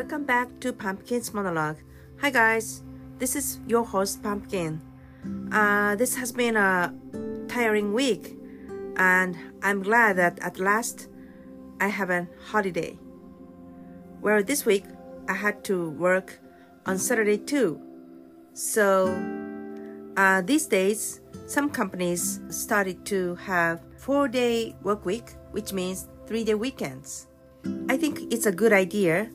welcome back to Pumpkin's Monologue. Hi, guys, this is your host, Pumpkin. Uh, this has been a tiring week, and I'm glad that at last I have a holiday. Well, this week I had to work on Saturday too. So, uh, these days, some companies started to have four day work week, which means three day weekends. I think it's a good idea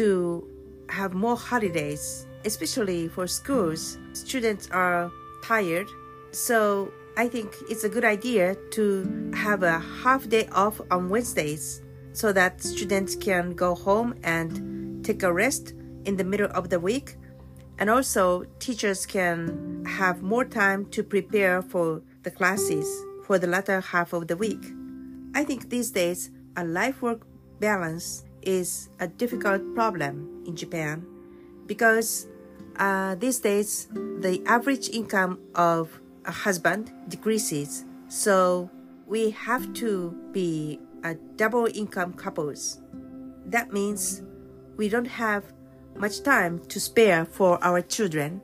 to have more holidays, especially for schools. Students are tired, so I think it's a good idea to have a half day off on Wednesdays so that students can go home and take a rest in the middle of the week. And also, teachers can have more time to prepare for the classes for the latter half of the week. I think these days a life work balance is a difficult problem in Japan because uh, these days the average income of a husband decreases. So we have to be a double income couples. That means we don't have much time to spare for our children.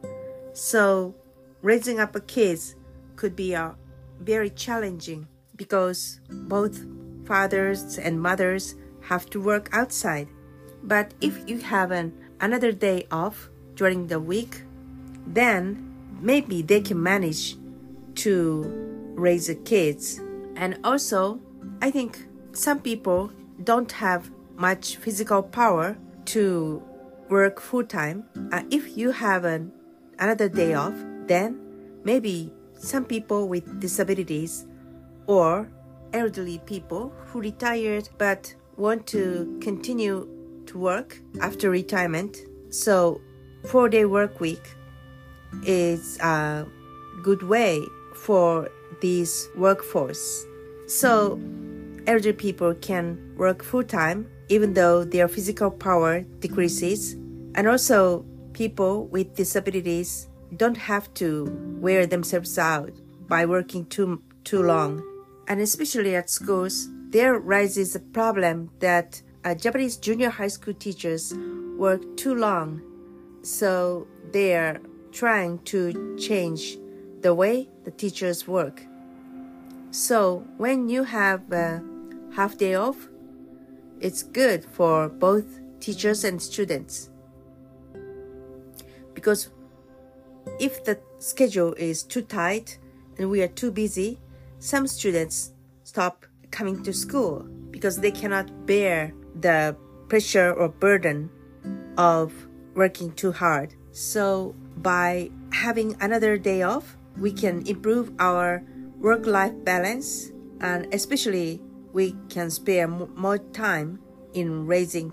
So raising up a kids could be a very challenging because both fathers and mothers have to work outside. But if you have an, another day off during the week, then maybe they can manage to raise the kids. And also, I think some people don't have much physical power to work full time. Uh, if you have an, another day off, then maybe some people with disabilities or elderly people who retired but want to continue to work after retirement. So, four day work week is a good way for this workforce. So, elderly people can work full time even though their physical power decreases, and also people with disabilities don't have to wear themselves out by working too too long. And especially at schools, there rises a problem that uh, Japanese junior high school teachers work too long. So they are trying to change the way the teachers work. So when you have a half day off, it's good for both teachers and students. Because if the schedule is too tight and we are too busy, some students stop coming to school because they cannot bear the pressure or burden of working too hard. So, by having another day off, we can improve our work life balance and especially we can spare more time in raising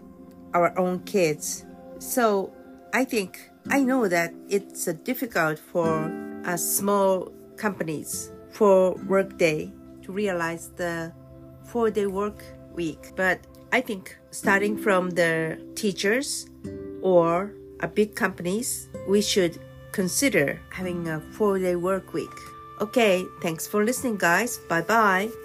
our own kids. So, I think I know that it's difficult for small companies for workday to realize the four day work week. But I think starting from the teachers or a big companies, we should consider having a four day work week. Okay, thanks for listening, guys. Bye bye.